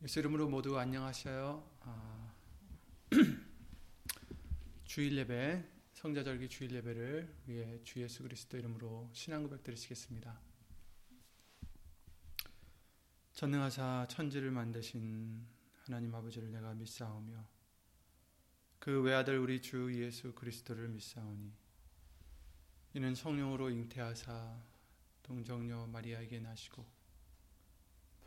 예수 이름으로 모두 안녕하셔요. 아, 주일 예배, 성자절기 주일 예배를 위해 주 예수 그리스도 이름으로 신앙 고백 드리시겠습니다. 전능하사 천지를 만드신 하나님 아버지를 내가 믿사오며 그 외아들 우리 주 예수 그리스도를 믿사오니 이는 성령으로 잉태하사 동정녀 마리아에게 나시고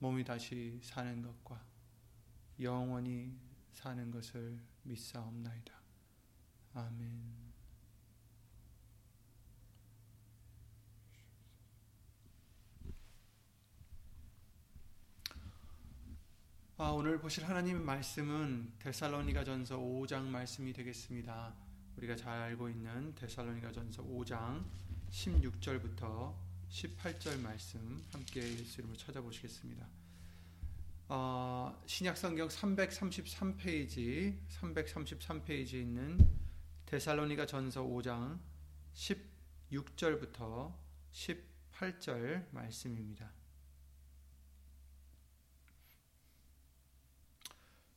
몸이 다시 사는 것과 영원히 사는 것을 믿사옵나이다. 아멘. 아, 오늘 보실 하나님의 말씀은 데살로니가 전서 5장 말씀이 되겠습니다. 우리가 잘 알고 있는 데살로니가 전서 5장 16절부터 18절 말씀 함께 예수 이름으로 찾아보시겠습니다. 어, 신약성경 333페이지 333페이지에 있는 데살로니가 전서 5장 16절부터 18절 말씀입니다.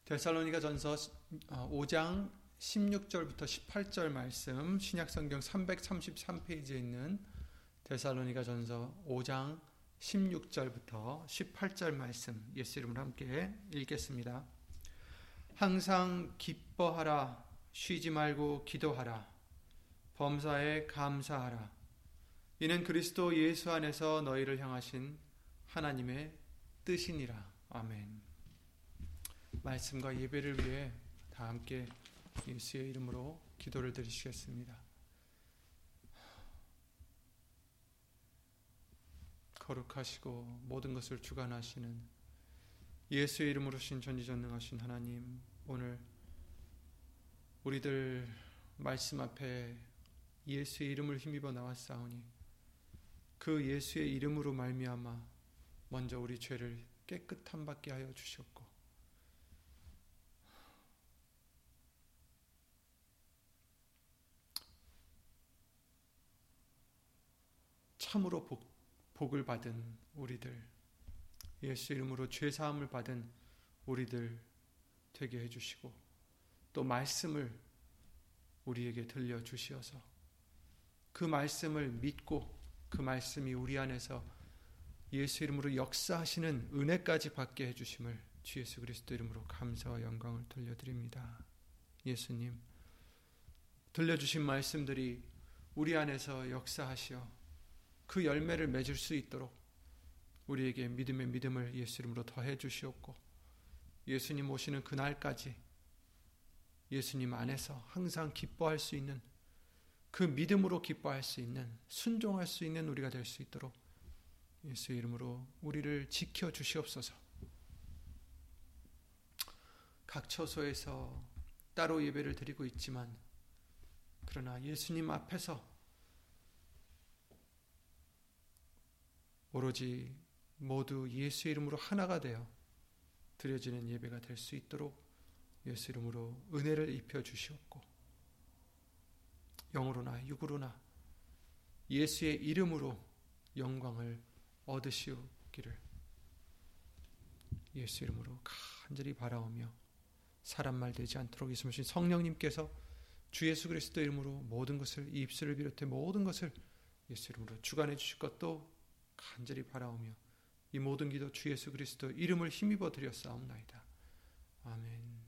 데살로니가 전서 5장 16절부터 18절 말씀 신약성경 333페이지에 있는 데살로니가 전서 5장 16절부터 18절 말씀 예수 이름으로 함께 읽겠습니다. 항상 기뻐하라 쉬지 말고 기도하라 범사에 감사하라 이는 그리스도 예수 안에서 너희를 향하신 하나님의 뜻이니라 아멘. 말씀과 예배를 위해 다 함께 예수의 이름으로 기도를 드리시겠습니다. 거룩하시고 모든 것을 주관하시는 예수의 이름으로 신 전지전능하신 하나님 오늘 우리들 말씀 앞에 예수의 이름을 힘입어 나왔사오니 그 예수의 이름으로 말미암아 먼저 우리 죄를 깨끗함 받게 하여 주셨고 참으로 복 복을 받은 우리들, 예수 이름으로 죄 사함을 받은 우리들 되게 해주시고, 또 말씀을 우리에게 들려 주시어서 그 말씀을 믿고 그 말씀이 우리 안에서 예수 이름으로 역사하시는 은혜까지 받게 해주심을 주 예수 그리스도 이름으로 감사와 영광을 돌려드립니다. 예수님, 들려주신 말씀들이 우리 안에서 역사하시어 그 열매를 맺을 수 있도록 우리에게 믿음의 믿음을 예수 이름으로 더해 주시옵고 예수님 오시는 그날까지 예수님 안에서 항상 기뻐할 수 있는 그 믿음으로 기뻐할 수 있는 순종할 수 있는 우리가 될 수 있도록 예수 이름으로 우리를 지켜 주시옵소서. 각 처소에서 따로 예배를 드리고 있지만 그러나 예수님 앞에서 오로지 모두 예수 이름으로 하나가 되어 드려지는 예배가 될 수 있도록 예수 이름으로 은혜를 입혀 주시옵고 영으로나 육으로나 예수의 이름으로 영광을 얻으시기를 예수 이름으로 간절히 바라오며 사람 말 되지 않도록 있으신 성령님께서 주 예수 그리스도 이름으로 모든 것을 입술을 비롯해 모든 것을 예수 이름으로 주관해 주실 것도 간절히 바라오며 이 모든 기도 주 예수 그리스도 이름을 힘입어 드렸사옵나이다. 아멘.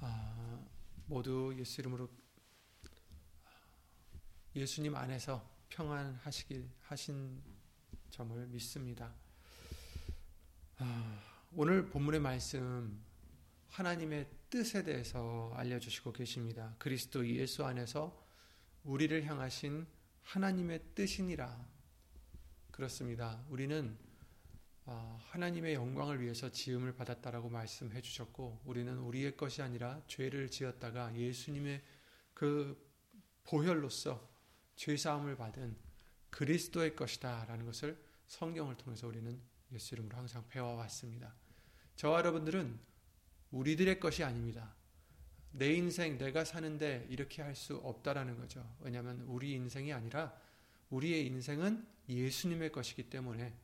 아, 모두 예수 이름으로 예수님 안에서 평안하시길 하신 점을 믿습니다. 아, 오늘 본문의 말씀 하나님의 뜻에 대해서 알려주시고 계십니다. 그리스도 예수 안에서 우리를 향하신 하나님의 뜻이니라. 그렇습니다. 우리는 아, 하나님의 영광을 위해서 지음을 받았다라고 말씀해 주셨고, 우리는 우리의 것이 아니라 죄를 지었다가 예수님의 그 보혈로서 죄 사함을 받은 그리스도의 것이다라는 것을 성경을 통해서 우리는 예수 이름으로 항상 배워왔습니다. 저와 여러분들은 우리들의 것이 아닙니다. 내 인생 내가 사는데 이렇게 할 수 없다라는 거죠. 왜냐하면 우리 인생이 아니라 우리의 인생은 예수님의 것이기 때문에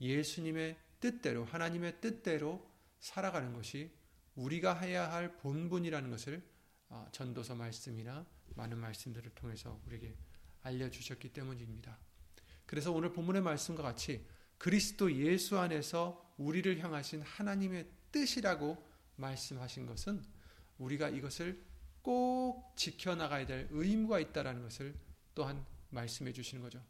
예수님의 뜻대로 하나님의 뜻대로 살아가는 것이 우리가 해야 할 본분이라는 것을 어, 전도서 말씀이나 많은 말씀들을 통해서 우리에게 알려주셨기 때문입니다. 그래서 오늘 본문의 말씀과 같이 그리스도 예수 안에서 우리를 향하신 하나님의 뜻이라고 말씀하신 것은 우리가 이것을 꼭 지켜나가야 될 의무가 있다는 것을 또한 말씀해 주시는 거죠.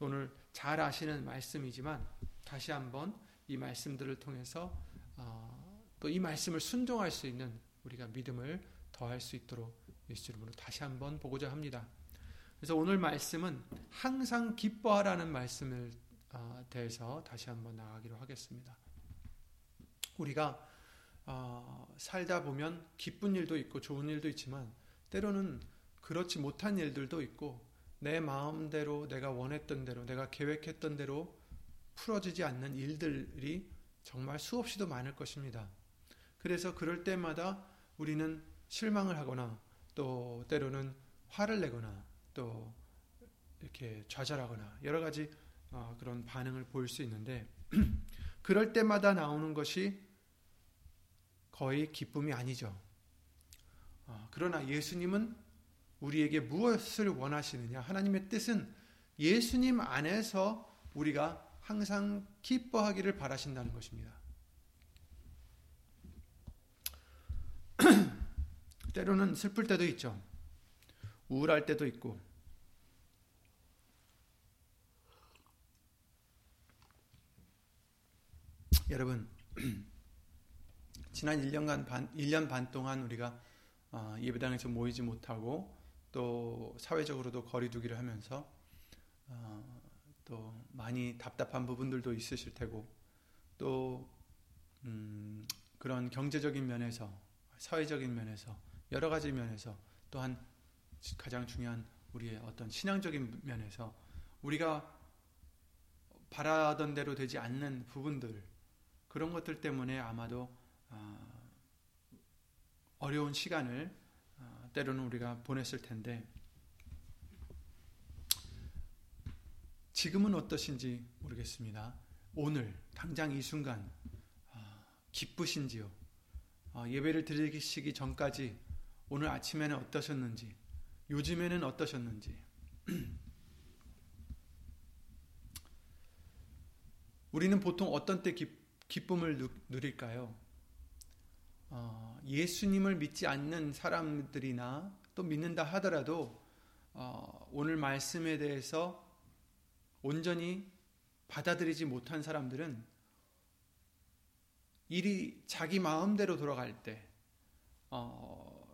오늘 잘 아시는 말씀이지만 다시 한번 이 말씀들을 통해서 어, 또이 말씀을 순종할 수 있는 우리가 믿음을 더할 수 있도록 예수 이름으로 다시 한번 보고자 합니다. 그래서 오늘 말씀은 항상 기뻐하라는 말씀을 어, 대해서 다시 한번 나가기로 하겠습니다. 우리가 어, 살다 보면 기쁜 일도 있고 좋은 일도 있지만 때로는 그렇지 못한 일들도 있고 내 마음대로 내가 원했던 대로 내가 계획했던 대로 풀어지지 않는 일들이 정말 수없이도 많을 것입니다. 그래서 그럴 때마다 우리는 실망을 하거나 또 때로는 화를 내거나 또 이렇게 좌절하거나 여러 가지 어, 그런 반응을 보일 수 있는데 그럴 때마다 나오는 것이 거의 기쁨이 아니죠. 어, 그러나 예수님은 우리에게 무엇을 원하시느냐? 하나님의 뜻은 예수님 안에서 우리가 항상 기뻐하기를 바라신다는 것입니다. 때로는 슬플 때도 있죠. 우울할 때도 있고. 여러분, 지난 1년간 반, 1년 반 동안 우리가 어, 예배당에서 모이지 못하고 또 사회적으로도 거리두기를 하면서 어, 또 많이 답답한 부분들도 있으실 테고 또 음, 그런 경제적인 면에서 사회적인 면에서 여러 가지 면에서 또한 가장 중요한 우리의 어떤 신앙적인 면에서 우리가 바라던 대로 되지 않는 부분들 그런 것들 때문에 아마도 어, 어려운 시간을 때로는 우리가 보냈을 텐데 지금은 어떠신지 모르겠습니다. 오늘 당장 이 순간 아, 기쁘신지요? 아, 예배를 드리시기 전까지 오늘 아침에는 어떠셨는지 요즘에는 어떠셨는지 우리는 보통 어떤 때 기 쁨을 누 릴까요? 어, 예수님을 믿지 않는 사람들이나 또 믿는다 하더라도 어, 오늘 말씀에 대해서 온전히 받아들이지 못한 사람들은 일이 자기 마음대로 돌아갈 때, 어,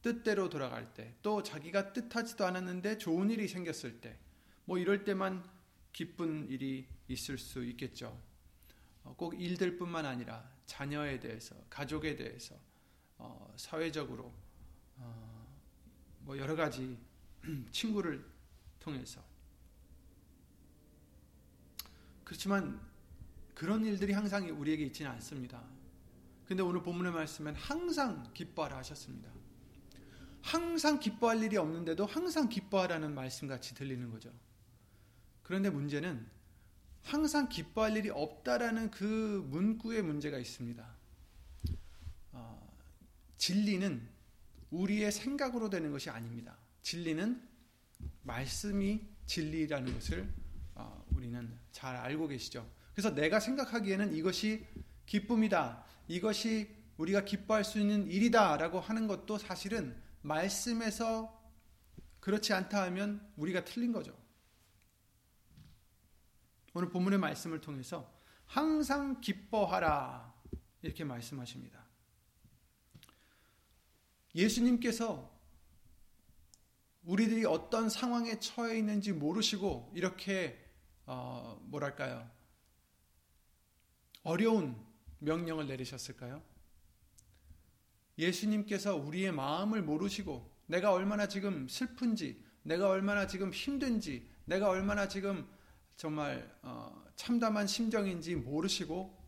뜻대로 돌아갈 때, 또 자기가 뜻하지도 않았는데 좋은 일이 생겼을 때, 뭐 이럴 때만 기쁜 일이 있을 수 있겠죠. 어, 꼭 일들뿐만 아니라 자녀에 대해서, 가족에 대해서, 어, 사회적으로 어, 뭐 여러 가지 친구를 통해서 그렇지만 그런 일들이 항상 우리에게 있지는 않습니다. 근데 오늘 본문의 말씀은 항상 기뻐하라 하셨습니다. 항상 기뻐할 일이 없는데도 항상 기뻐하라는 말씀 같이 들리는 거죠. 그런데 문제는 항상 기뻐할 일이 없다라는 그 문구에 문제가 있습니다. 어, 진리는 우리의 생각으로 되는 것이 아닙니다. 진리는 말씀이 진리라는 것을 어, 우리는 잘 알고 계시죠. 그래서 내가 생각하기에는 이것이 기쁨이다. 이것이 우리가 기뻐할 수 있는 일이다라고 하는 것도 사실은 말씀에서 그렇지 않다 하면 우리가 틀린 거죠. 오늘 본문의 말씀을 통해서 항상 기뻐하라 이렇게 말씀하십니다. 예수님께서 우리들이 어떤 상황에 처해 있는지 모르시고 이렇게 어, 뭐랄까요 어려운 명령을 내리셨을까요? 예수님께서 우리의 마음을 모르시고 내가 얼마나 지금 슬픈지, 내가 얼마나 지금 힘든지, 내가 얼마나 지금 정말 어, 참담한 심정인지 모르시고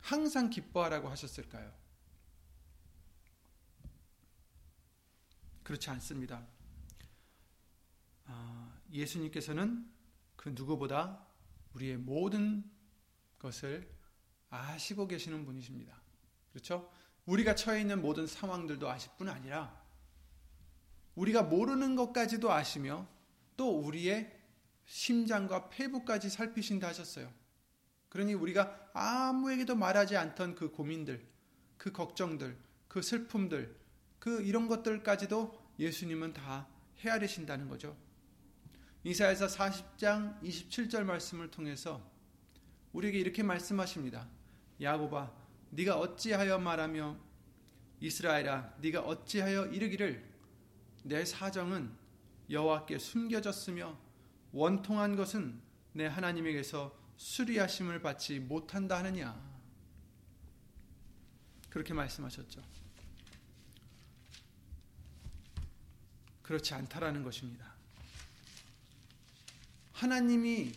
항상 기뻐하라고 하셨을까요? 그렇지 않습니다. 아, 예수님께서는 그 누구보다 우리의 모든 것을 아시고 계시는 분이십니다. 그렇죠? 우리가 처해 있는 모든 상황들도 아실 뿐 아니라 우리가 모르는 것까지도 아시며 또 우리의 심장과 폐부까지 살피신다 하셨어요. 그러니 우리가 아무에게도 말하지 않던 그 고민들, 그 걱정들, 그 슬픔들, 그 이런 것들까지도 예수님은 다 헤아리신다는 거죠. 이사야서 40장 27절 말씀을 통해서 우리에게 이렇게 말씀하십니다. 야고바 네가 어찌하여 말하며 이스라엘아 네가 어찌하여 이르기를 내 사정은 여호와께 숨겨졌으며 원통한 것은 내 하나님에게서 수리하심을 받지 못한다 하느냐 그렇게 말씀하셨죠. 그렇지 않다라는 것입니다. 하나님이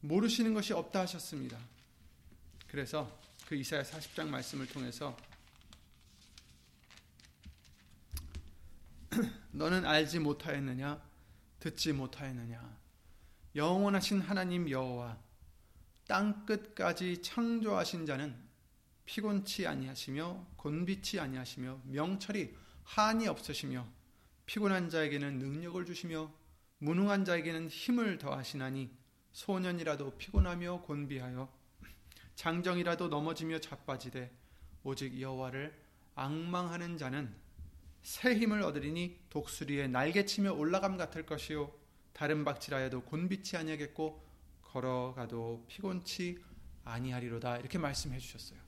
모르시는 것이 없다 하셨습니다. 그래서 그 이사야 40장 말씀을 통해서 너는 알지 못하였느냐 듣지 못하였느냐? 영원하신 하나님 여호와 땅 끝까지 창조하신 자는 피곤치 아니하시며 곤비치 아니하시며 명철이 한이 없으시며 피곤한 자에게는 능력을 주시며 무능한 자에게는 힘을 더하시나니 소년이라도 피곤하며 곤비하여 장정이라도 넘어지며 자빠지되 오직 여호와를 악망하는 자는 새 힘을 얻으리니 독수리의 날개치며 올라감 같을 것이요 다른 박질하여도 곤비치 아니하겠고 걸어가도 피곤치 아니하리로다 이렇게 말씀해 주셨어요.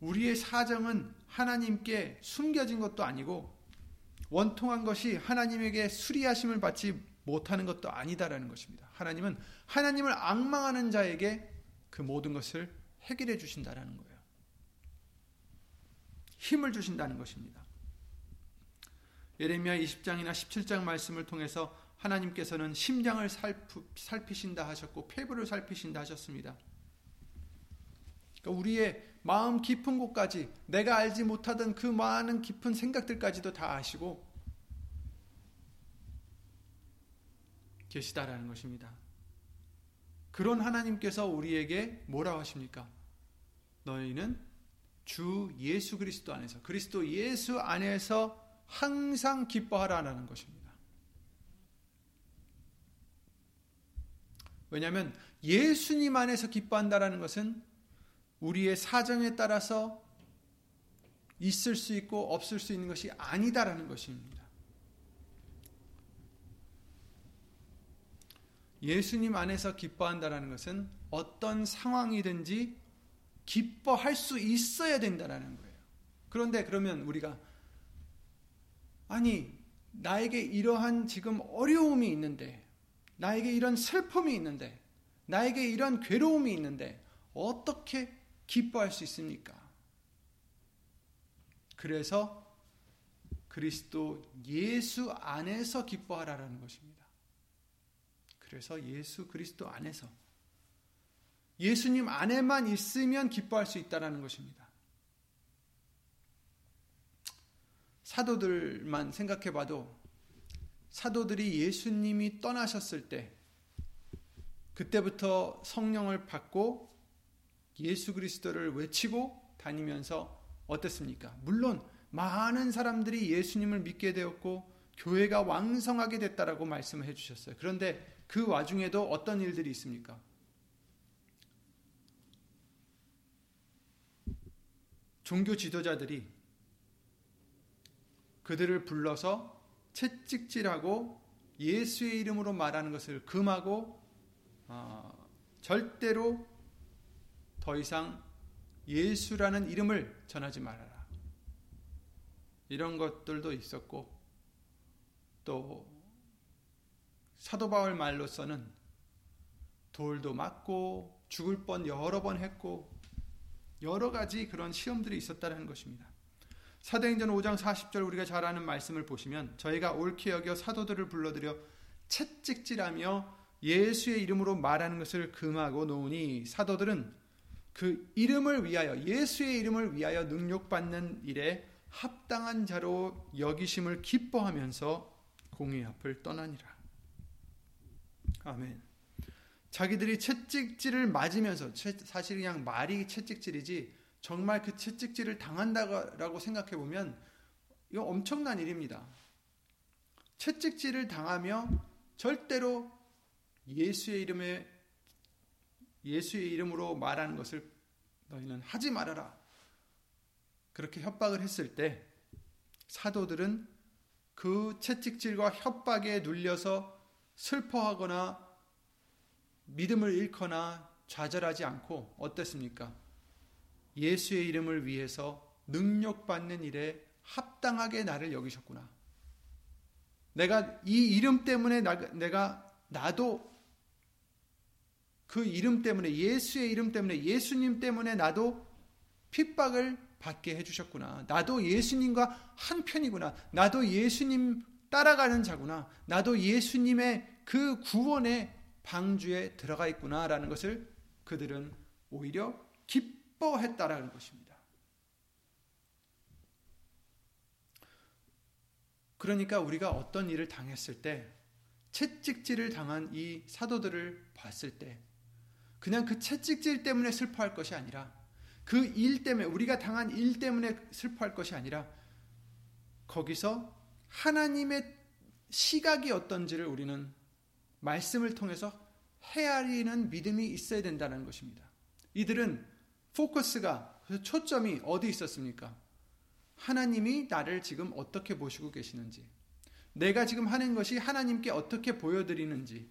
우리의 사정은 하나님께 숨겨진 것도 아니고 원통한 것이 하나님에게 수리하심을 받지 못하는 것도 아니다라는 것입니다. 하나님은 하나님을 악망하는 자에게 그 모든 것을 해결해 주신다라는 거예요. 힘을 주신다는 것입니다. 예레미야 20장이나 17장 말씀을 통해서 하나님께서는 심장을 살피신다 하셨고 폐부를 살피신다 하셨습니다. 그러니까 우리의 마음 깊은 곳까지 내가 알지 못하던 그 많은 깊은 생각들까지도 다 아시고 계시다라는 것입니다. 그런 하나님께서 우리에게 뭐라고 하십니까? 너희는 주 예수 그리스도 안에서 그리스도 예수 안에서 항상 기뻐하라는 것입니다. 왜냐하면 예수님 안에서 기뻐한다라는 것은 우리의 사정에 따라서 있을 수 있고 없을 수 있는 것이 아니다라는 것입니다. 예수님 안에서 기뻐한다라는 것은 어떤 상황이든지 기뻐할 수 있어야 된다라는 거예요. 그런데 그러면 우리가 아니 나에게 이러한 지금 어려움이 있는데 나에게 이런 슬픔이 있는데 나에게 이런 괴로움이 있는데 어떻게 기뻐할 수 있습니까? 그래서 그리스도 예수 안에서 기뻐하라라는 것입니다. 그래서 예수 그리스도 안에서 예수님 안에만 있으면 기뻐할 수 있다라는 것입니다. 사도들만 생각해 봐도 사도들이 예수님이 떠나셨을 때 그때부터 성령을 받고 예수 그리스도를 외치고 다니면서 어땠습니까? 물론 많은 사람들이 예수님을 믿게 되었고 교회가 왕성하게 됐다라고 말씀을 해 주셨어요. 그런데 그 와중에도 어떤 일들이 있습니까? 종교 지도자들이 그들을 불러서 채찍질하고 예수의 이름으로 말하는 것을 금하고 어, 절대로 더 이상 예수라는 이름을 전하지 말아라. 이런 것들도 있었고 또 사도 바울 말로서는 돌도 맞고 죽을 뻔 여러 번 했고 여러 가지 그런 시험들이 있었다는 것입니다. 사도행전 5장 40절 우리가 잘 아는 말씀을 보시면 저희가 옳게 여겨 사도들을 불러들여 채찍질하며 예수의 이름으로 말하는 것을 금하고 놓으니 사도들은 그 이름을 위하여 예수의 이름을 위하여 능력받는 일에 합당한 자로 여기심을 기뻐하면서 공의 앞을 떠나니라. 아멘. 자기들이 채찍질을 맞으면서 사실 그냥 말이 채찍질이지 정말 그 채찍질을 당한다고 생각해 보면 이거 엄청난 일입니다. 채찍질을 당하며 절대로 예수의 이름에 예수의 이름으로 말하는 것을 너희는 하지 말아라. 그렇게 협박을 했을 때 사도들은 그 채찍질과 협박에 눌려서 슬퍼하거나 믿음을 잃거나 좌절하지 않고 어땠습니까? 예수의 이름을 위해서 능력받는 일에 합당하게 나를 여기셨구나. 내가 이 이름 때문에 나, 내가 나도 그 이름 때문에 예수의 이름 때문에 예수님 때문에 나도 핍박을 받게 해주셨구나. 나도 예수님과 한 편이구나. 나도 예수님 따라가는 자구나. 나도 예수님의 그 구원의 방주에 들어가 있구나라는 것을 그들은 오히려 기뻐했다라는 것입니다. 그러니까 우리가 어떤 일을 당했을 때 채찍질을 당한 이 사도들을 봤을 때 그냥 그 채찍질 때문에 슬퍼할 것이 아니라 그 일 때문에 우리가 당한 일 때문에 슬퍼할 것이 아니라 거기서 하나님의 시각이 어떤지를 우리는 말씀을 통해서 헤아리는 믿음이 있어야 된다는 것입니다. 이들은 포커스가 초점이 어디 있었습니까? 하나님이 나를 지금 어떻게 보시고 계시는지, 내가 지금 하는 것이 하나님께 어떻게 보여드리는지,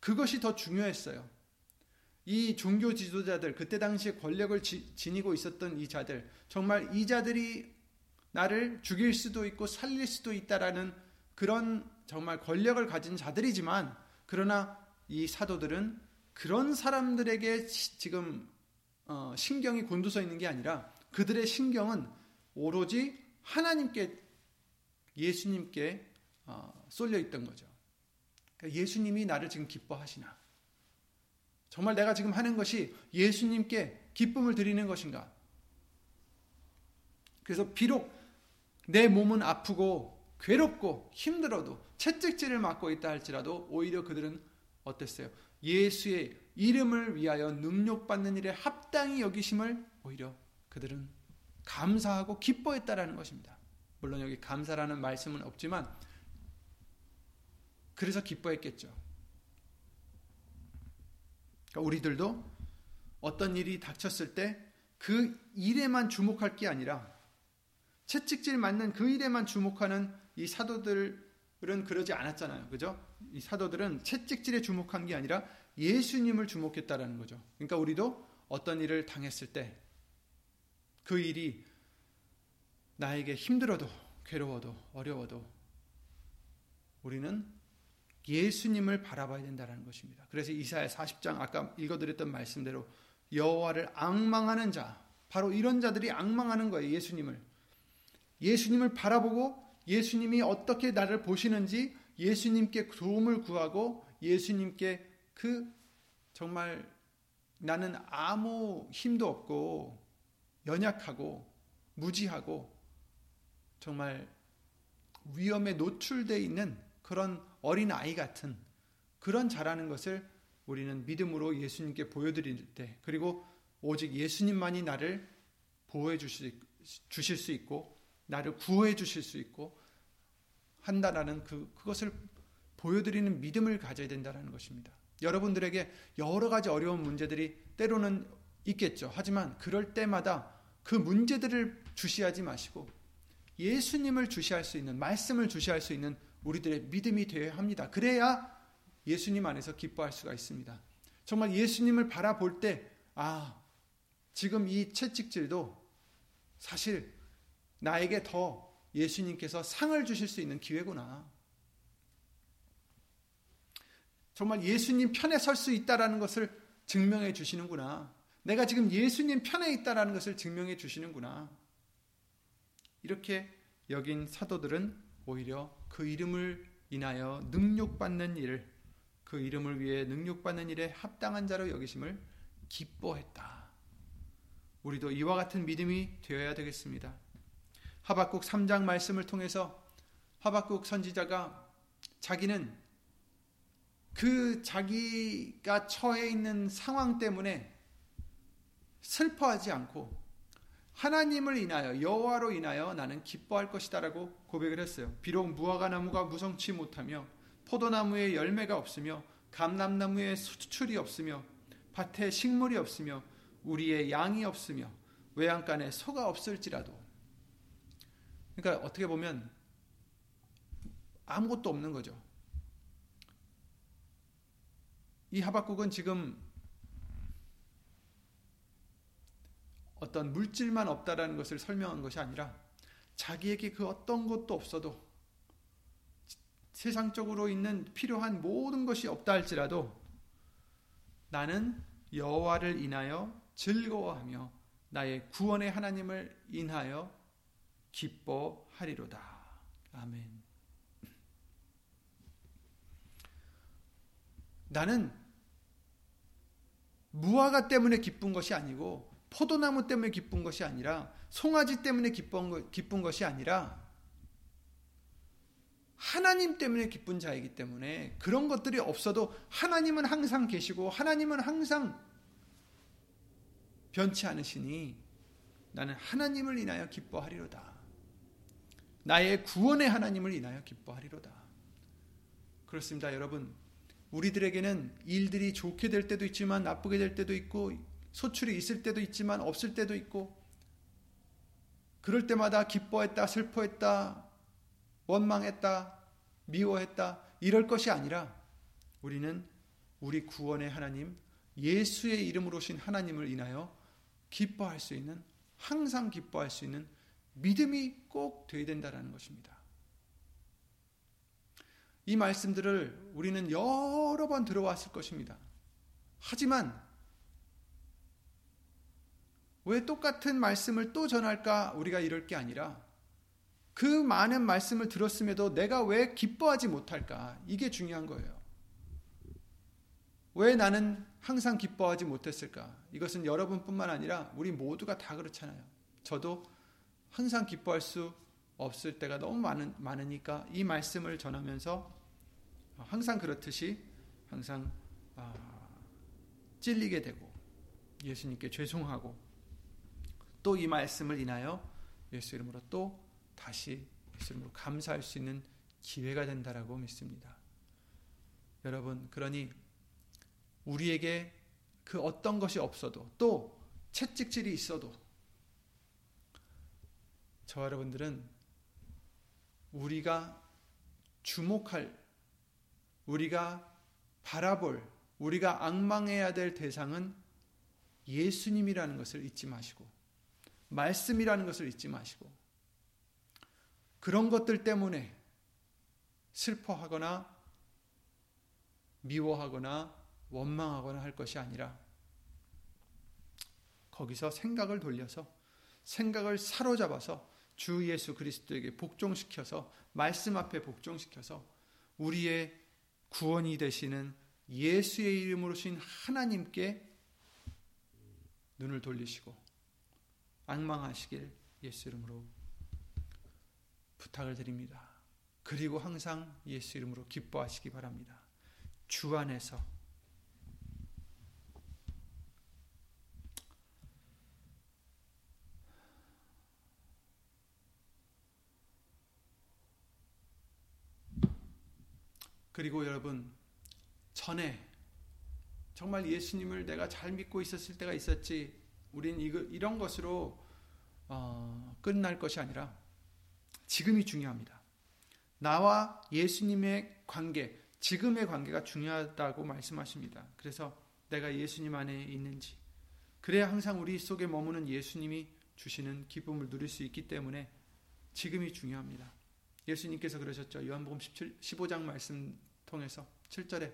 그것이 더 중요했어요. 이 종교 지도자들, 그때 당시에 권력을 지, 지니고 있었던 이 자들, 정말 이 자들이 나를 죽일 수도 있고 살릴 수도 있다라는 그런 정말 권력을 가진 자들이지만, 그러나 이 사도들은 그런 사람들에게 지금 어, 신경이 곤두서 있는 게 아니라 그들의 신경은 오로지 하나님께 예수님께 어, 쏠려 있던 거죠. 그러니까 예수님이 나를 지금 기뻐하시나? 정말 내가 지금 하는 것이 예수님께 기쁨을 드리는 것인가? 그래서 비록 내 몸은 아프고 괴롭고 힘들어도 채찍질을 맞고 있다 할지라도 오히려 그들은 어땠어요? 예수의 이름을 위하여 능력받는 일에 합당히 여기심을 오히려 그들은 감사하고 기뻐했다라는 것입니다. 물론 여기 감사라는 말씀은 없지만 그래서 기뻐했겠죠. 그러니까 우리들도 어떤 일이 닥쳤을 때 그 일에만 주목할 게 아니라 채찍질 맞는 그 일에만 주목하는 이 사도들은 그러지 않았잖아요. 그죠? 이 사도들은 채찍질에 주목한 게 아니라 예수님을 주목했다라는 거죠. 그러니까 우리도 어떤 일을 당했을 때 그 일이 나에게 힘들어도 괴로워도 어려워도 우리는 예수님을 바라봐야 된다는 것입니다. 그래서 이사야 40장 아까 읽어드렸던 말씀대로 여호와를 악망하는 자 바로 이런 자들이 악망하는 거예요. 예수님을 예수님을 바라보고 예수님이 어떻게 나를 보시는지 예수님께 도움을 구하고 예수님께 그 정말 나는 아무 힘도 없고 연약하고 무지하고 정말 위험에 노출되어 있는 그런 어린 아이 같은 그런 자라는 것을 우리는 믿음으로 예수님께 보여드릴 때 그리고 오직 예수님만이 나를 보호해 주실 수 있고 나를 구해 주실 수 있고 한다라는 그 그것을 보여드리는 믿음을 가져야 된다는 것입니다. 여러분들에게 여러 가지 어려운 문제들이 때로는 있겠죠. 하지만 그럴 때마다 그 문제들을 주시하지 마시고 예수님을 주시할 수 있는 말씀을 주시할 수 있는 우리들의 믿음이 되어야 합니다. 그래야 예수님 안에서 기뻐할 수가 있습니다. 정말 예수님을 바라볼 때, 아, 지금 이 채찍질도 사실 나에게 더 예수님께서 상을 주실 수 있는 기회구나. 정말 예수님 편에 설 수 있다라는 것을 증명해 주시는구나. 내가 지금 예수님 편에 있다라는 것을 증명해 주시는구나. 이렇게 여긴 사도들은 오히려 그 이름을 인하여 능력받는 일을 그 이름을 위해 능력받는 일에 합당한 자로 여기심을 기뻐했다. 우리도 이와 같은 믿음이 되어야 되겠습니다. 하박국 3장 말씀을 통해서 하박국 선지자가 자기는 그 자기가 처해 있는 상황 때문에 슬퍼하지 않고 하나님을 인하여 여호와로 인하여 나는 기뻐할 것이다라고 고백을 했어요. 비록 무화과 나무가 무성치 못하며 포도나무에 열매가 없으며 감람나무에 수출이 없으며 밭에 식물이 없으며 우리의 양이 없으며 외양간에 소가 없을지라도 그러니까 어떻게 보면 아무것도 없는 거죠. 이 하박국은 지금 어떤 물질만 없다라는 것을 설명한 것이 아니라 자기에게 그 어떤 것도 없어도 세상적으로 있는 필요한 모든 것이 없다 할지라도 나는 여호와를 인하여 즐거워하며 나의 구원의 하나님을 인하여 기뻐하리로다. 아멘. 나는 무화과 때문에 기쁜 것이 아니고 포도나무 때문에 기쁜 것이 아니라 송아지 때문에 기쁜, 기쁜 것이 아니라 하나님 때문에 기쁜 자이기 때문에 그런 것들이 없어도 하나님은 항상 계시고 하나님은 항상 변치 않으시니 나는 하나님을 인하여 기뻐하리로다. 나의 구원의 하나님을 인하여 기뻐하리로다. 그렇습니다, 여러분. 우리들에게는 일들이 좋게 될 때도 있지만 나쁘게 될 때도 있고 소출이 있을 때도 있지만 없을 때도 있고 그럴 때마다 기뻐했다, 슬퍼했다, 원망했다, 미워했다, 이럴 것이 아니라 우리는 우리 구원의 하나님, 예수의 이름으로 오신 하나님을 인하여 기뻐할 수 있는, 항상 기뻐할 수 있는 믿음이 꼭 되어야 된다는 것입니다. 이 말씀들을 우리는 여러 번 들어왔을 것입니다. 하지만 왜 똑같은 말씀을 또 전할까 우리가 이럴 게 아니라 그 많은 말씀을 들었음에도 내가 왜 기뻐하지 못할까? 이게 중요한 거예요. 왜 나는 항상 기뻐하지 못했을까? 이것은 여러분뿐만 아니라 우리 모두가 다 그렇잖아요. 저도 항상 기뻐할 수 없을 때가 너무 많은, 많으니까 이 말씀을 전하면서 항상 그렇듯이 항상 아, 찔리게 되고 예수님께 죄송하고 또 이 말씀을 인하여 예수 이름으로 또 다시 예수님으로 감사할 수 있는 기회가 된다라고 믿습니다. 여러분, 그러니 우리에게 그 어떤 것이 없어도 또 채찍질이 있어도 저 여러분들은 우리가 주목할 우리가 바라볼 우리가 악망해야 될 대상은 예수님이라는 것을 잊지 마시고 말씀이라는 것을 잊지 마시고 그런 것들 때문에 슬퍼하거나 미워하거나 원망하거나 할 것이 아니라 거기서 생각을 돌려서 생각을 사로잡아서 주 예수 그리스도에게 복종시켜서 말씀 앞에 복종시켜서 우리의 구원이 되시는 예수의 이름으로 신 하나님께 눈을 돌리시고 악망하시길 예수 이름으로 부탁을 드립니다. 그리고 항상 예수 이름으로 기뻐하시기 바랍니다. 주 안에서 그리고 여러분 전에 정말 예수님을 내가 잘 믿고 있었을 때가 있었지 우린 이런 것으로 어, 끝날 것이 아니라 지금이 중요합니다. 나와 예수님의 관계, 지금의 관계가 중요하다고 말씀하십니다. 그래서 내가 예수님 안에 있는지, 그래야 항상 우리 속에 머무는 예수님이 주시는 기쁨을 누릴 수 있기 때문에 지금이 중요합니다. 예수님께서 그러셨죠. 요한복음 17, 15장 말씀 통해서 7절에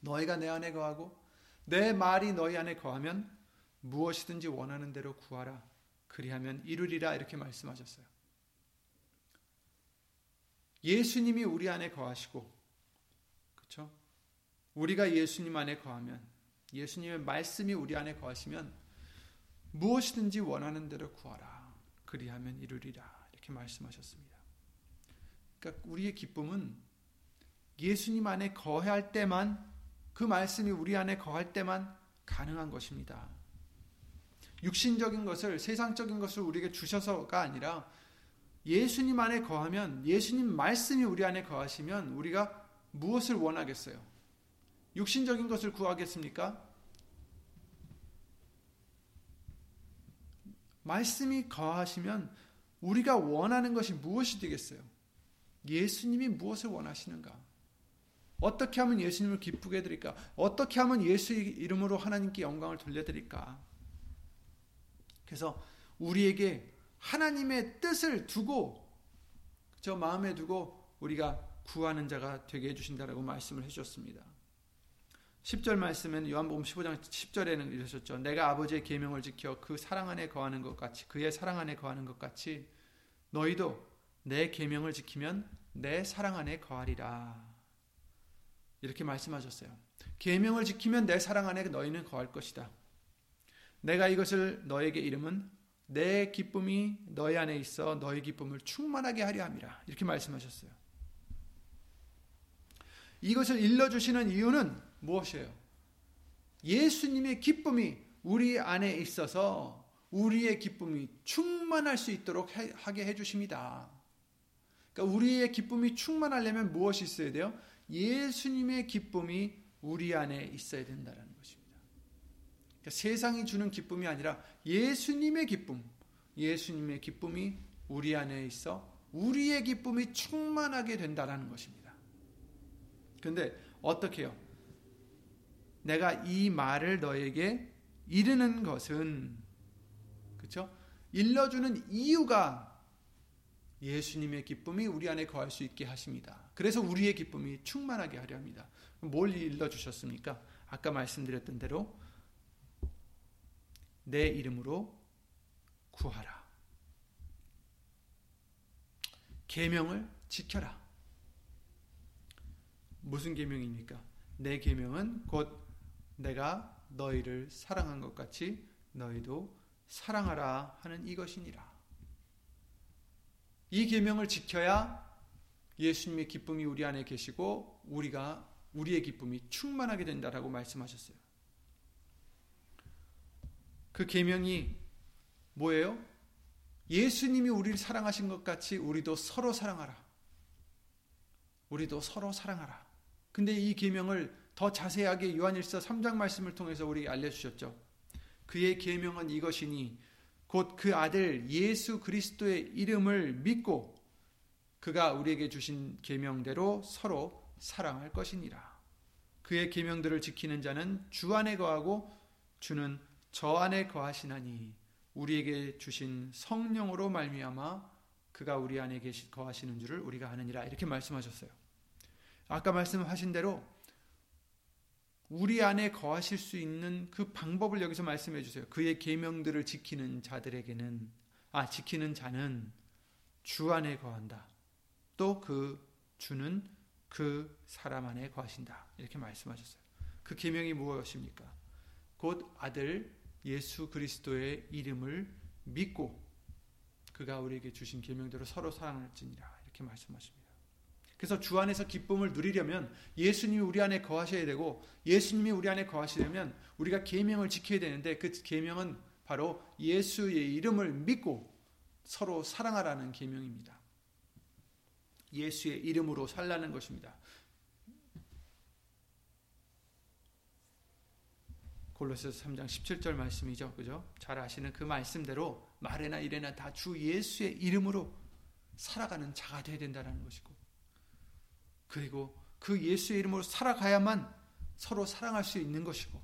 너희가 내 안에 거하고 내 말이 너희 안에 거하면 무엇이든지 원하는 대로 구하라. 그리하면 이루리라 이렇게 말씀하셨어요. 예수님이 우리 안에 거하시고 그렇죠? 우리가 예수님 안에 거하면 예수님의 말씀이 우리 안에 거하시면 무엇이든지 원하는 대로 구하라. 그리하면 이루리라. 이렇게 말씀하셨습니다. 그러니까 우리의 기쁨은 예수님 안에 거할 때만 그 말씀이 우리 안에 거할 때만 가능한 것입니다. 육신적인 것을 세상적인 것을 우리에게 주셔서가 아니라 예수님 안에 거하면 예수님 말씀이 우리 안에 거하시면 우리가 무엇을 원하겠어요? 육신적인 것을 구하겠습니까? 말씀이 거하시면 우리가 원하는 것이 무엇이 되겠어요? 예수님이 무엇을 원하시는가? 어떻게 하면 예수님을 기쁘게 해드릴까? 어떻게 하면 예수의 이름으로 하나님께 영광을 돌려드릴까? 그래서 우리에게 하나님의 뜻을 두고 저 마음에 두고 우리가 구하는 자가 되게 해주신다라고 말씀을 해주셨습니다. 10절 말씀은 요한복음 15장 10절에는 이러셨죠. 내가 아버지의 계명을 지켜 그 사랑 안에 거하는 것 같이 그의 사랑 안에 거하는 것 같이 너희도 내 계명을 지키면 내 사랑 안에 거하리라. 이렇게 말씀하셨어요. 계명을 지키면 내 사랑 안에 너희는 거할 것이다. 내가 이것을 너에게 이름은 내 기쁨이 너희 안에 있어 너희 기쁨을 충만하게 하려 함이라. 이렇게 말씀하셨어요. 이것을 일러 주시는 이유는 무엇이에요? 예수님의 기쁨이 우리 안에 있어서 우리의 기쁨이 충만할 수 있도록 하게 해 주십니다. 그러니까 우리의 기쁨이 충만하려면 무엇이 있어야 돼요? 예수님의 기쁨이 우리 안에 있어야 된다는 것입니다. 그러니까 세상이 주는 기쁨이 아니라 예수님의 기쁨, 예수님의 기쁨이 우리 안에 있어 우리의 기쁨이 충만하게 된다는 것입니다. 그런데 어떻게 해요? 내가 이 말을 너에게 이르는 것은 그렇죠? 일러주는 이유가 예수님의 기쁨이 우리 안에 거할 수 있게 하십니다. 그래서 우리의 기쁨이 충만하게 하려 합니다. 뭘 일러주셨습니까? 아까 말씀드렸던 대로 내 이름으로 구하라. 계명을 지켜라. 무슨 계명입니까? 내 계명은 곧 내가 너희를 사랑한 것 같이 너희도 사랑하라 하는 이것이니라. 이 계명을 지켜야 예수님의 기쁨이 우리 안에 계시고 우리가 우리의 기쁨이 충만하게 된다라고 말씀하셨어요. 그 계명이 뭐예요? 예수님이 우리를 사랑하신 것 같이 우리도 서로 사랑하라. 우리도 서로 사랑하라. 근데 이 계명을 더 자세하게 요한일서 3장 말씀을 통해서 우리 알려 주셨죠. 그의 계명은 이것이니 곧 그 아들 예수 그리스도의 이름을 믿고 그가 우리에게 주신 계명대로 서로 사랑할 것이니라. 그의 계명들을 지키는 자는 주 안에 거하고 주는 저 안에 거하시나니 우리에게 주신 성령으로 말미암아 그가 우리 안에 거하시는 줄을 우리가 아느니라 이렇게 말씀하셨어요. 아까 말씀하신 대로 우리 안에 거하실 수 있는 그 방법을 여기서 말씀해 주세요. 그의 계명들을 지키는 자들에게는 아 지키는 자는 주 안에 거한다. 또 그 주는 그 사람 안에 거하신다. 이렇게 말씀하셨어요. 그 계명이 무엇입니까? 곧 아들 예수 그리스도의 이름을 믿고 그가 우리에게 주신 계명대로 서로 사랑할지니라 이렇게 말씀하십니다. 그래서 주 안에서 기쁨을 누리려면 예수님이 우리 안에 거하셔야 되고 예수님이 우리 안에 거하시려면 우리가 계명을 지켜야 되는데 그 계명은 바로 예수의 이름을 믿고 서로 사랑하라는 계명입니다. 예수의 이름으로 살라는 것입니다. 골로새서 3장 17절 말씀이죠. 그죠? 잘 아시는 그 말씀대로 말에나 일에나 다 주 예수의 이름으로 살아가는 자가 되어야 된다는 것이고 그리고 그 예수의 이름으로 살아가야만 서로 사랑할 수 있는 것이고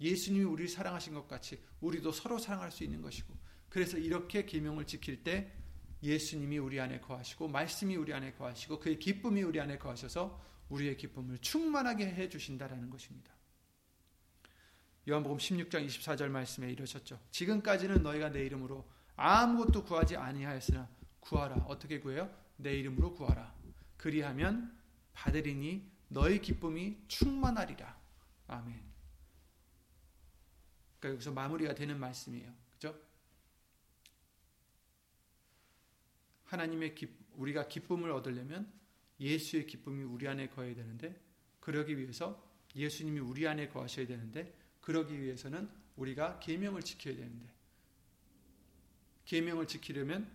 예수님이 우리를 사랑하신 것 같이 우리도 서로 사랑할 수 있는 것이고 그래서 이렇게 계명을 지킬 때 예수님이 우리 안에 거하시고 말씀이 우리 안에 거하시고 그의 기쁨이 우리 안에 거하셔서 우리의 기쁨을 충만하게 해 주신다라는 것입니다. 요한복음 16장 24절 말씀에 이러셨죠. 지금까지는 너희가 내 이름으로 아무것도 구하지 아니하였으나 구하라. 어떻게 구해요? 내 이름으로 구하라. 그리하면 받으리니 너희 기쁨이 충만하리라. 아멘. 그러니까 여기서 마무리가 되는 말씀이에요. 하나님의 기, 우리가 기쁨을 얻으려면 예수의 기쁨이 우리 안에 거해야 되는데 그러기 위해서 예수님이 우리 안에 거하셔야 되는데 그러기 위해서는 우리가 계명을 지켜야 되는데 계명을 지키려면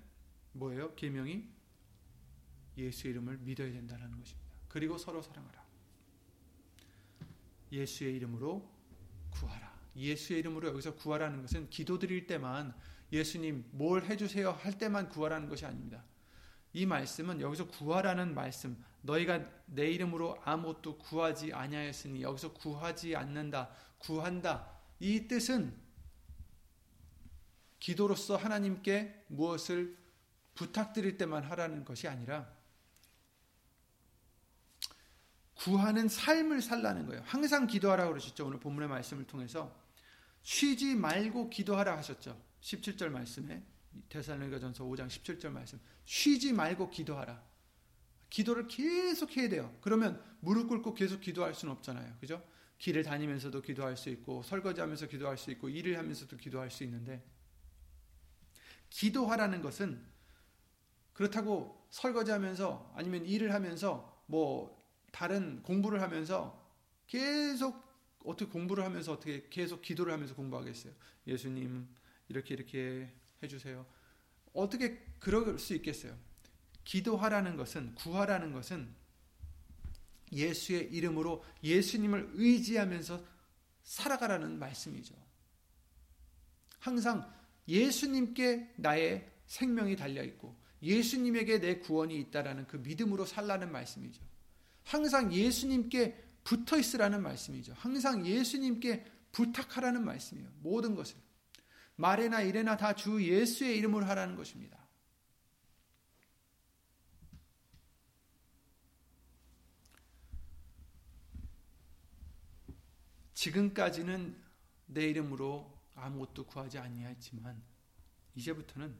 뭐예요? 계명이 예수 이름을 믿어야 된다는 것입니다. 그리고 서로 사랑하라. 예수의 이름으로 구하라. 예수의 이름으로 여기서 구하라는 것은 기도 드릴 때만 예수님 뭘 해주세요 할 때만 구하라는 것이 아닙니다. 이 말씀은 여기서 구하라는 말씀, 너희가 내 이름으로 아무것도 구하지 아니하였으니 여기서 구하지 않는다, 구한다. 이 뜻은 기도로서 하나님께 무엇을 부탁드릴 때만 하라는 것이 아니라 구하는 삶을 살라는 거예요. 항상 기도하라고 그러셨죠. 오늘 본문의 말씀을 통해서 쉬지 말고 기도하라 하셨죠. 17절 말씀에 데살로니가전서 5장 17절 말씀. 쉬지 말고 기도하라. 기도를 계속 해야 돼요. 그러면 무릎 꿇고 계속 기도할 수는 없잖아요. 그죠? 길을 다니면서도 기도할 수 있고 설거지하면서 기도할 수 있고 일을 하면서도 기도할 수 있는데 기도하라는 것은 그렇다고 설거지하면서 아니면 일을 하면서 뭐 다른 공부를 하면서 계속 어떻게 공부를 하면서 어떻게 계속 기도를 하면서 공부하겠어요. 예수님 이렇게 이렇게 해주세요. 어떻게 그럴 수 있겠어요? 기도하라는 것은 구하라는 것은 예수의 이름으로 예수님을 의지하면서 살아가라는 말씀이죠. 항상 예수님께 나의 생명이 달려 있고 예수님에게 내 구원이 있다라는 그 믿음으로 살라는 말씀이죠. 항상 예수님께 붙어 있으라는 말씀이죠. 항상 예수님께 부탁하라는 말씀이에요. 모든 것을. 말이나 일에나 다 주 예수의 이름으로 하라는 것입니다. 지금까지는 내 이름으로 아무것도 구하지 아니했지만 이제부터는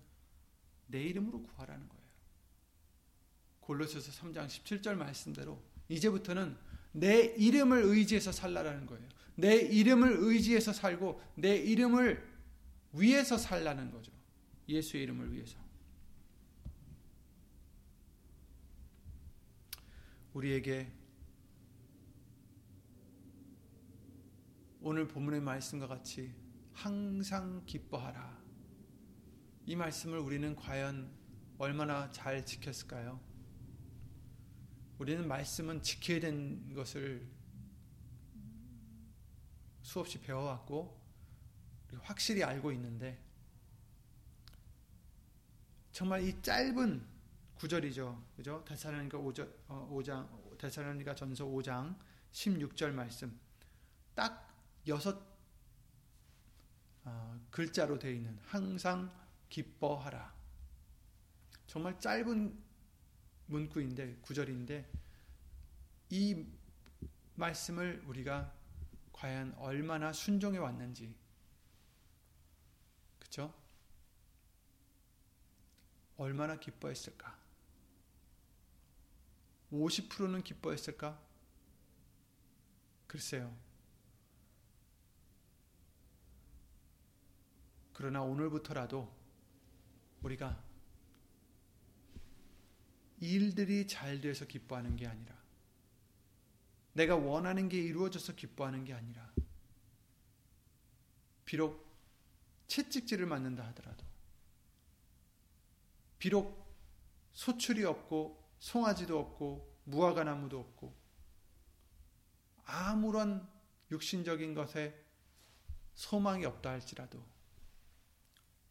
내 이름으로 구하라는 거예요. 골로새서 3장 17절 말씀대로 이제부터는 내 이름을 의지해서 살라라는 거예요. 내 이름을 의지해서 살고 내 이름을 위해서 살라는 거죠. 예수의 이름을 위해서. 우리에게 오늘 본문의 말씀과 같이 항상 기뻐하라. 이 말씀을 우리는 과연 얼마나 잘 지켰을까요? 우리는 말씀은 지켜야 되는 것을 수없이 배워왔고 확실히 알고 있는데 정말 이 짧은 구절이죠. 그죠? 데살로니가 5장 데살로니가 전서 5장 16절 말씀. 딱 여섯 어, 글자로 되어 있는 항상 기뻐하라. 정말 짧은 문구인데 구절인데 이 말씀을 우리가 과연 얼마나 순종해 왔는지 그렇죠? 얼마나 기뻐했을까? 50%는 기뻐했을까? 글쎄요. 그러나 오늘부터라도 우리가 일들이 잘 돼서 기뻐하는 게 아니라 내가 원하는 게 이루어져서 기뻐하는 게 아니라 비록 채찍질을 맞는다 하더라도 비록 소출이 없고 송아지도 없고 무화과 나무도 없고 아무런 육신적인 것에 소망이 없다 할지라도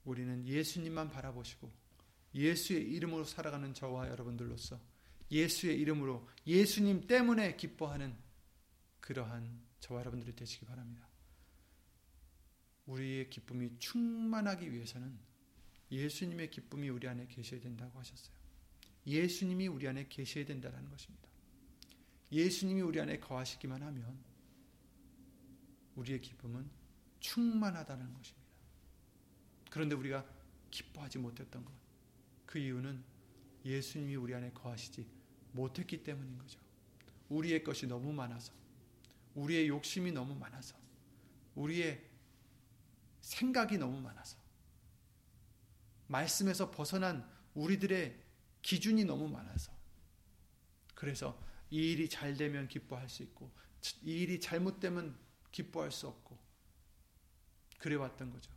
우리는 예수님만 바라보시고 예수의 이름으로 살아가는 저와 여러분들로서 예수의 이름으로 예수님 때문에 기뻐하는 그러한 저와 여러분들이 되시기 바랍니다. 우리의 기쁨이 충만하기 위해서는 예수님의 기쁨이 우리 안에 계셔야 된다고 하셨어요. 예수님이 우리 안에 계셔야 된다는 것입니다. 예수님이 우리 안에 거하시기만 하면 우리의 기쁨은 충만하다는 것입니다. 그런데 우리가 기뻐하지 못했던 것. 그 이유는 예수님이 우리 안에 거하시지 못했기 때문인 거죠. 우리의 것이 너무 많아서, 우리의 욕심이 너무 많아서, 우리의 생각이 너무 많아서, 말씀에서 벗어난 우리들의 기준이 너무 많아서, 그래서 이 일이 잘 되면 기뻐할 수 있고, 이 일이 잘못되면 기뻐할 수 없고, 그래 왔던 거죠.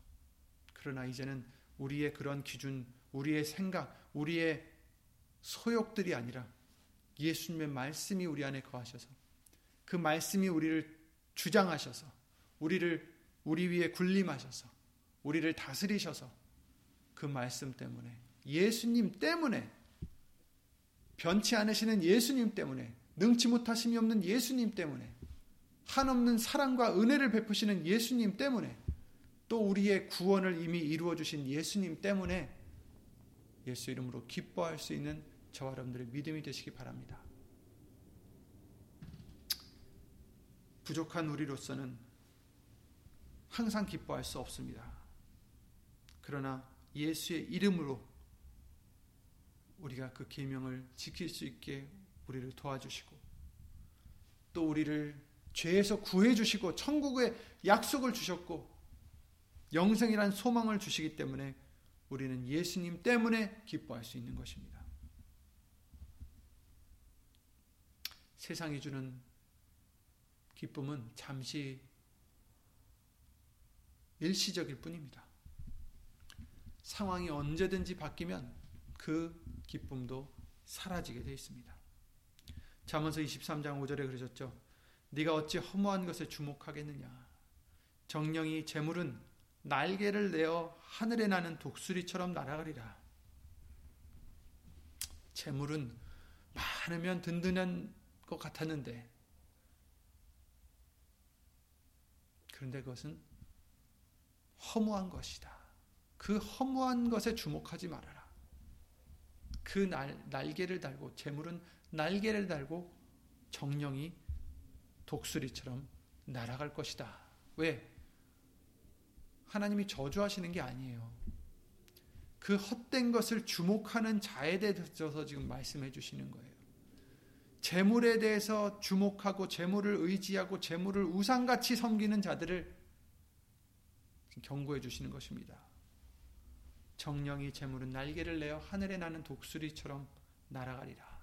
그러나 이제는 우리의 그런 기준, 우리의 생각, 우리의 소욕들이 아니라 예수님의 말씀이 우리 안에 거하셔서 그 말씀이 우리를 주장하셔서 우리를 우리 위에 군림하셔서 우리를 다스리셔서 그 말씀 때문에 예수님 때문에 변치 않으시는 예수님 때문에 능치 못하심이 없는 예수님 때문에 한없는 사랑과 은혜를 베푸시는 예수님 때문에 또 우리의 구원을 이미 이루어 주신 예수님 때문에 예수 이름으로 기뻐할 수 있는 저와 여러분들의 믿음이 되시기 바랍니다. 부족한 우리로서는 항상 기뻐할 수 없습니다. 그러나 예수의 이름으로 우리가 그 계명을 지킬 수 있게 우리를 도와주시고 또 우리를 죄에서 구해 주시고 천국의 약속을 주셨고 영생이란 소망을 주시기 때문에 우리는 예수님 때문에 기뻐할 수 있는 것입니다. 세상이 주는 기쁨은 잠시 일시적일 뿐입니다. 상황이 언제든지 바뀌면 그 기쁨도 사라지게 되어 있습니다. 잠언서 23장 5절에 그러셨죠. 네가 어찌 허무한 것에 주목하겠느냐. 정령이 재물은 날개를 내어 하늘에 나는 독수리처럼 날아가리라. 재물은 많으면 든든한 것 같았는데 그런데 그것은 허무한 것이다. 그 허무한 것에 주목하지 말아라. 그 날, 날개를 달고 재물은 날개를 달고 정령이 독수리처럼 날아갈 것이다. 왜? 하나님이 저주하시는 게 아니에요. 그 헛된 것을 주목하는 자에 대해서 지금 말씀해 주시는 거예요. 재물에 대해서 주목하고 재물을 의지하고 재물을 우상같이 섬기는 자들을 경고해 주시는 것입니다. 정령이 재물은 날개를 내어 하늘에 나는 독수리처럼 날아가리라.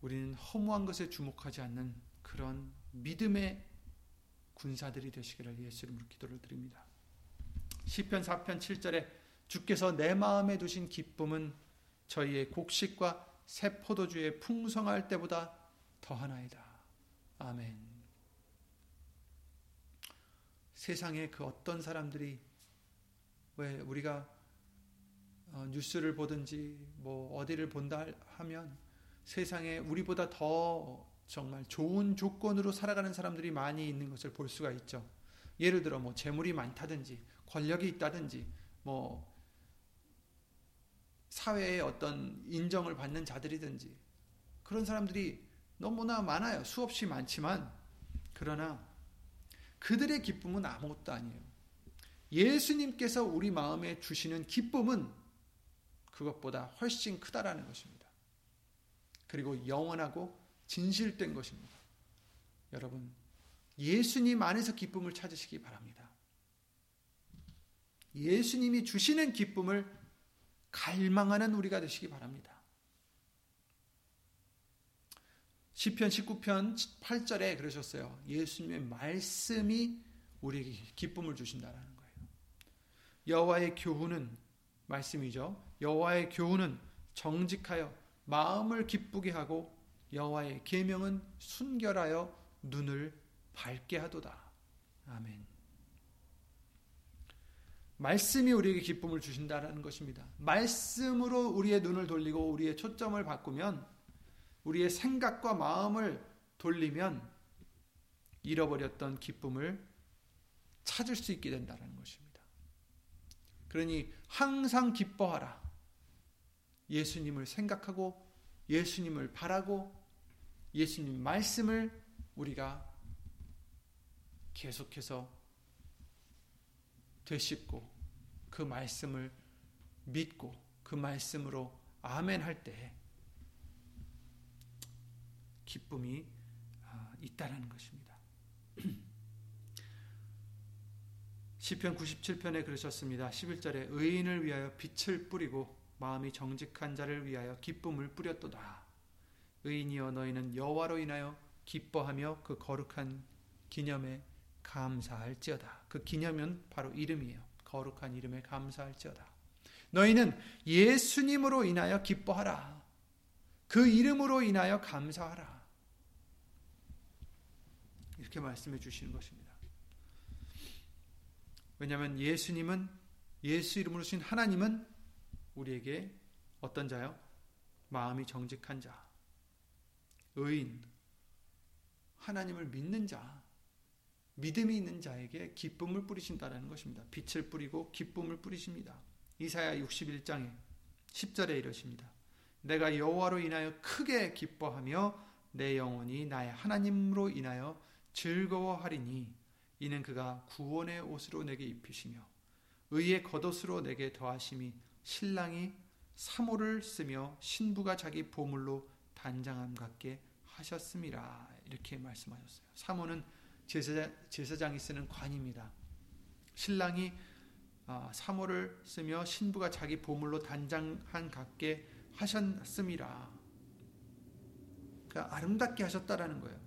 우리는 허무한 것에 주목하지 않는 그런 믿음의 군사들이 되시기를 예수 이름으로 기도를 드립니다. 시편 4편 7절에 주께서 내 마음에 두신 기쁨은 저희의 곡식과 새 포도주의 풍성할 때보다 더하나이다. 아멘. 세상에 그 어떤 사람들이 왜 우리가 어, 뉴스를 보든지 뭐 어디를 본다 하면 세상에 우리보다 더 정말 좋은 조건으로 살아가는 사람들이 많이 있는 것을 볼 수가 있죠. 예를 들어 뭐 재물이 많다든지 권력이 있다든지 뭐 사회에 어떤 인정을 받는 자들이든지 그런 사람들이 너무나 많아요. 수없이 많지만 그러나 그들의 기쁨은 아무것도 아니에요. 예수님께서 우리 마음에 주시는 기쁨은 그것보다 훨씬 크다라는 것입니다. 그리고 영원하고 진실된 것입니다. 여러분, 예수님 안에서 기쁨을 찾으시기 바랍니다. 예수님이 주시는 기쁨을 갈망하는 우리가 되시기 바랍니다. 시편 19편 8절에 그러셨어요. 예수님의 말씀이 우리에게 기쁨을 주신다라는 거예요. 여호와의 교훈은 말씀이죠. 여호와의 교훈은 정직하여 마음을 기쁘게 하고 여호와의 계명은 순결하여 눈을 밝게 하도다. 아멘. 말씀이 우리에게 기쁨을 주신다라는 것입니다. 말씀으로 우리의 눈을 돌리고 우리의 초점을 바꾸면 우리의 생각과 마음을 돌리면 잃어버렸던 기쁨을 찾을 수 있게 된다는 것입니다. 그러니 항상 기뻐하라. 예수님을 생각하고 예수님을 바라고 예수님 말씀을 우리가 계속해서 되씹고 그 말씀을 믿고 그 말씀으로 아멘 할 때 기쁨이 아, 있다라는 것입니다. 시편 97편에 그러셨습니다. 11절에 의인을 위하여 빛을 뿌리고 마음이 정직한 자를 위하여 기쁨을 뿌렸도다. 의인이여 너희는 여호와로 인하여 기뻐하며 그 거룩한 기념에 감사할지어다. 그 기념은 바로 이름이에요. 거룩한 이름에 감사할지어다. 너희는 예수님으로 인하여 기뻐하라. 그 이름으로 인하여 감사하라. 이렇게 말씀해 주시는 것입니다. 왜냐하면 예수님은 예수 이름으로 신 하나님은 우리에게 어떤 자요? 마음이 정직한 자, 의인, 하나님을 믿는 자, 믿음이 있는 자에게 기쁨을 뿌리신다라는 것입니다. 빛을 뿌리고 기쁨을 뿌리십니다. 이사야 61장에 10절에 이러십니다. 내가 여호와로 인하여 크게 기뻐하며 내 영혼이 나의 하나님으로 인하여 즐거워하리니 이는 그가 구원의 옷으로 내게 입히시며 의의 겉옷으로 내게 더하심이 신랑이 사모를 쓰며 신부가 자기 보물로 단장함 같게 하셨음이라 이렇게 말씀하셨어요. 사모는 제사장, 제사장이 쓰는 관입니다. 신랑이 아, 사모를 쓰며 신부가 자기 보물로 단장한 같게 하셨음이라. 그러니까 아름답게 하셨다라는 거예요.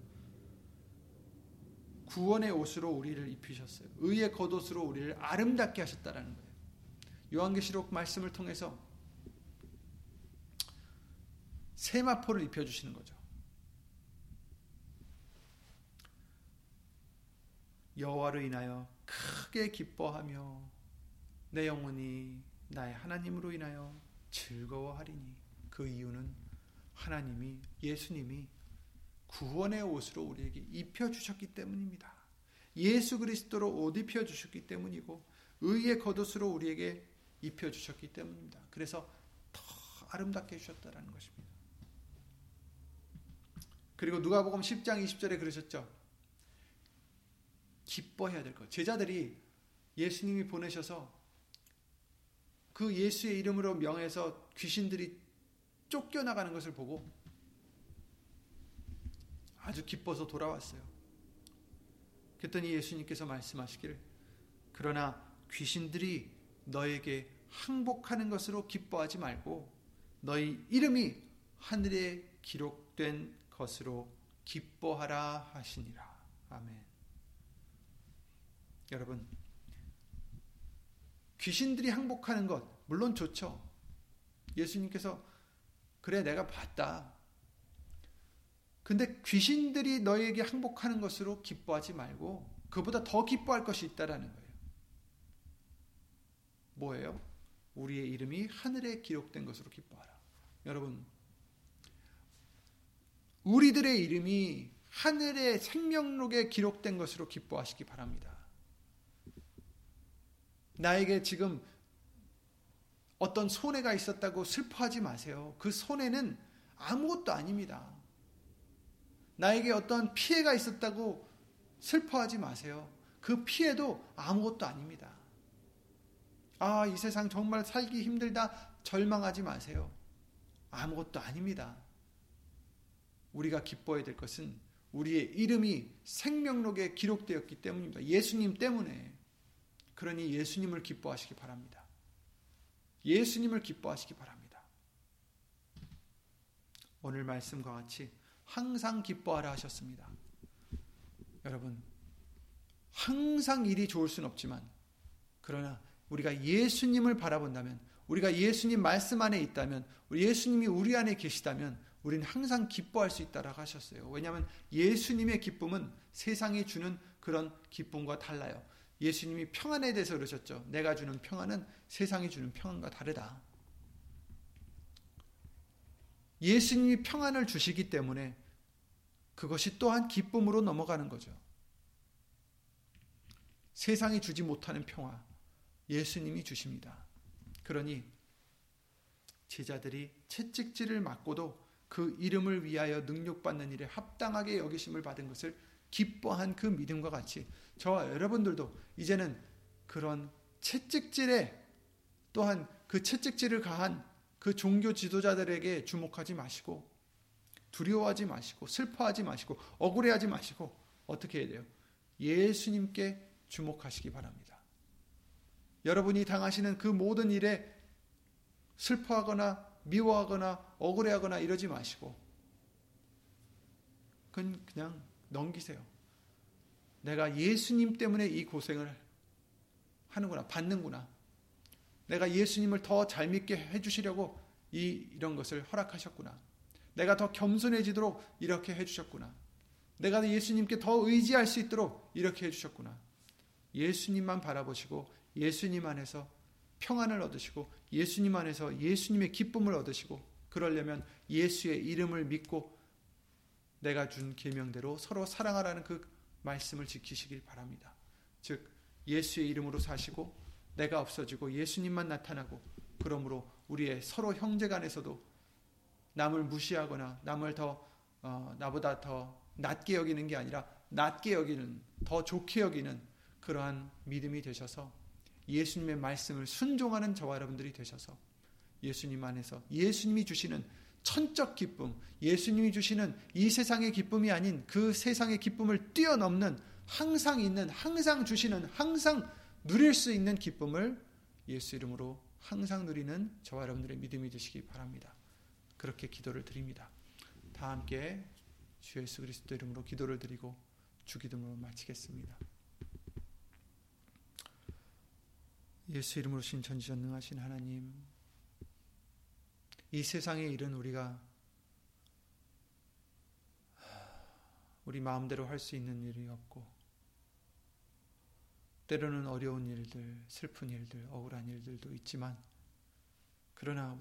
구원의 옷으로 우리를 입히셨어요. 의의 겉옷으로 우리를 아름답게 하셨다라는 거예요. 요한계시록 말씀을 통해서 세마포를 입혀주시는 거죠. 여호와로 인하여 크게 기뻐하며 내 영혼이 나의 하나님으로 인하여 즐거워하리니 그 이유는 하나님이 예수님이 구원의 옷으로 우리에게 입혀 주셨기 때문입니다. 예수 그리스도로 옷 입혀 주셨기 때문이고 의의 겉옷으로 우리에게 입혀 주셨기 때문입니다. 그래서 더 아름답게 해 주셨다라는 것입니다. 그리고 누가복음 10장 20절에 그러셨죠. 기뻐해야 될 것. 제자들이 예수님이 보내셔서 그 예수의 이름으로 명해서 귀신들이 쫓겨나가는 것을 보고 아주 기뻐서 돌아왔어요. 그랬더니 예수님께서 말씀하시기를 그러나 귀신들이 너에게 항복하는 것으로 기뻐하지 말고 너희 이름이 하늘에 기록된 것으로 기뻐하라 하시니라. 아멘. 여러분, 귀신들이 항복하는 것, 물론 좋죠. 예수님께서, 그래, 내가 봤다. 근데 귀신들이 너에게 항복하는 것으로 기뻐하지 말고, 그보다 더 기뻐할 것이 있다라는 거예요. 뭐예요? 우리의 이름이 하늘에 기록된 것으로 기뻐하라. 여러분, 우리들의 이름이 하늘의 생명록에 기록된 것으로 기뻐하시기 바랍니다. 나에게 지금 어떤 손해가 있었다고 슬퍼하지 마세요. 그 손해는 아무것도 아닙니다. 나에게 어떤 피해가 있었다고 슬퍼하지 마세요. 그 피해도 아무것도 아닙니다. 아, 이 세상 정말 살기 힘들다 절망하지 마세요. 아무것도 아닙니다. 우리가 기뻐해야 될 것은 우리의 이름이 생명록에 기록되었기 때문입니다. 예수님 때문에. 그러니 예수님을 기뻐하시기 바랍니다. 예수님을 기뻐하시기 바랍니다. 오늘 말씀과 같이 항상 기뻐하라 하셨습니다. 여러분, 항상 일이 좋을 수는 없지만, 그러나 우리가 예수님을 바라본다면, 우리가 예수님 말씀 안에 있다면, 예수님이 우리 안에 계시다면, 우리는 항상 기뻐할 수 있다라고 하셨어요. 왜냐하면 예수님의 기쁨은 세상이 주는 그런 기쁨과 달라요. 예수님이 평안에 대해서 그러셨죠. 내가 주는 평안은 세상이 주는 평안과 다르다. 예수님이 평안을 주시기 때문에 그것이 또한 기쁨으로 넘어가는 거죠. 세상이 주지 못하는 평화 예수님이 주십니다. 그러니 제자들이 채찍질을 맞고도 그 이름을 위하여 능력받는 일에 합당하게 여기심을 받은 것을 기뻐한 그 믿음과 같이 저와 여러분들도 이제는 그런 채찍질에 또한 그 채찍질을 가한 그 종교 지도자들에게 주목하지 마시고 두려워하지 마시고 슬퍼하지 마시고 억울해하지 마시고 어떻게 해야 돼요? 예수님께 주목하시기 바랍니다. 여러분이 당하시는 그 모든 일에 슬퍼하거나 미워하거나 억울해하거나 이러지 마시고 그건 그냥 넘기세요. 내가 예수님 때문에 이 고생을 하는구나, 받는구나. 내가 예수님을 더 잘 믿게 해주시려고 이, 이런 것을 허락하셨구나. 내가 더 겸손해지도록 이렇게 해주셨구나. 내가 예수님께 더 의지할 수 있도록 이렇게 해주셨구나. 예수님만 바라보시고 예수님 안에서 평안을 얻으시고 예수님 안에서 예수님의 기쁨을 얻으시고 그러려면 예수의 이름을 믿고 내가 준 계명대로 서로 사랑하라는 그 말씀을 지키시길 바랍니다. 즉 예수의 이름으로 사시고 내가 없어지고 예수님만 나타나고 그러므로 우리의 서로 형제 간에서도 남을 무시하거나 남을 더 어, 나보다 더 낮게 여기는 게 아니라 낮게 여기는 더 좋게 여기는 그러한 믿음이 되셔서 예수님의 말씀을 순종하는 저와 여러분들이 되셔서 예수님 안에서 예수님이 주시는 천적 기쁨, 예수님이 주시는 이 세상의 기쁨이 아닌 그 세상의 기쁨을 뛰어넘는 항상 있는, 항상 주시는, 항상 누릴 수 있는 기쁨을 예수 이름으로 항상 누리는 저와 여러분들의 믿음이 되시기 바랍니다. 그렇게 기도를 드립니다. 다 함께 주 예수 그리스도 이름으로 기도를 드리고 주기도문을 마치겠습니다. 예수 이름으로 신천지전능하신 하나님 이 세상의 일은 우리가 우리 마음대로 할 수 있는 일이 없고 때로는 어려운 일들, 슬픈 일들, 억울한 일들도 있지만 그러나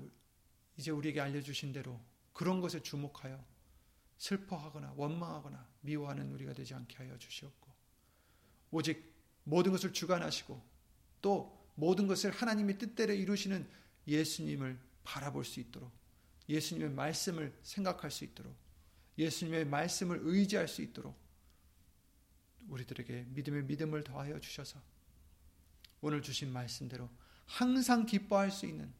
이제 우리에게 알려주신 대로 그런 것에 주목하여 슬퍼하거나 원망하거나 미워하는 우리가 되지 않게 하여 주시옵고 오직 모든 것을 주관하시고 또 모든 것을 하나님의 뜻대로 이루시는 예수님을 바라볼 수 있도록 예수님의 말씀을 생각할 수 있도록 예수님의 말씀을 의지할 수 있도록 우리들에게 믿음의 믿음을 더하여 주셔서 오늘 주신 말씀대로 항상 기뻐할 수 있는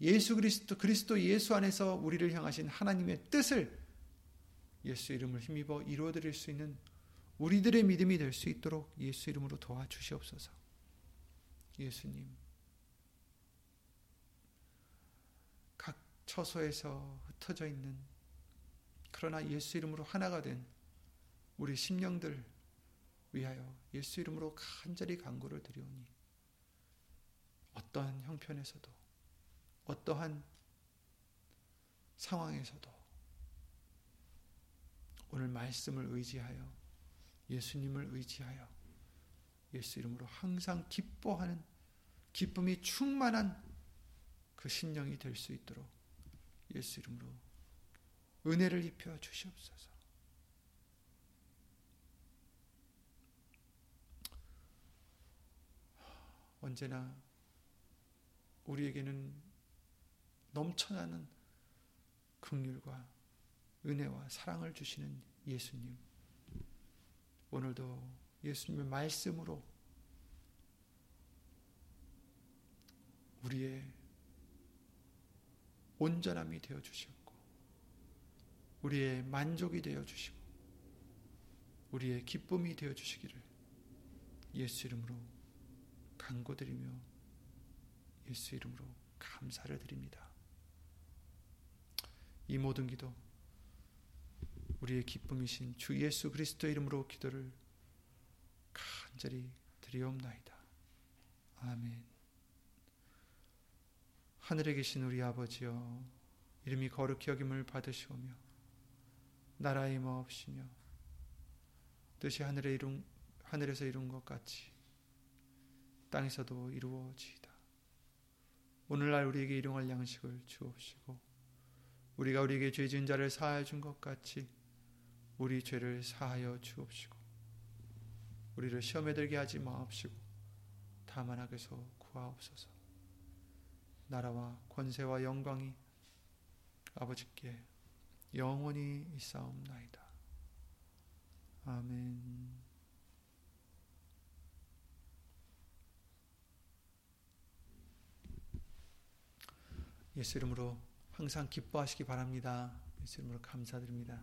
예수 그리스도 그리스도 예수 안에서 우리를 향하신 하나님의 뜻을 예수 이름을 힘입어 이루어 드릴 수 있는 우리들의 믿음이 될 수 있도록 예수 이름으로 도와주시옵소서. 예수님. 처소에서 흩어져 있는 그러나 예수 이름으로 하나가 된 우리 심령들 위하여 예수 이름으로 간절히 간구를 드리오니 어떠한 형편에서도 어떠한 상황에서도 오늘 말씀을 의지하여 예수님을 의지하여 예수 이름으로 항상 기뻐하는 기쁨이 충만한 그 심령이 될 수 있도록 예수 이름으로 은혜를 입혀 주시옵소서. 언제나 우리에게는 넘쳐나는 긍휼과 은혜와 사랑을 주시는 예수님. 오늘도 예수님의 말씀으로 우리의 온전함이 되어 주셨고 우리의 만족이 되어 주시고 우리의 기쁨이 되어 주시기를 예수 이름으로 간구드리며 예수 이름으로 감사를 드립니다. 이 모든 기도 우리의 기쁨이신 주 예수 그리스도 이름으로 기도를 간절히 드리옵나이다. 아멘. 하늘에 계신 우리 아버지여 이름이 거룩히 여김을 받으시오며 나라의 마옵시며 뜻이 하늘에 이룬 하늘에서 이룬 것 같이 땅에서도 이루어지이다. 오늘날 우리에게 일용할 양식을 주옵시고 우리가 우리에게 죄 지은 자를 사하여 준 것 같이 우리 죄를 사하여 주옵시고 우리를 시험에 들게 하지 마옵시고 다만 악에서 구하옵소서. 나라와 권세와 영광이 아버지께 영원히 있사옵나이다. 아멘. 예수 이름으로 항상 기뻐하시기 바랍니다. 예수 이름으로 감사드립니다.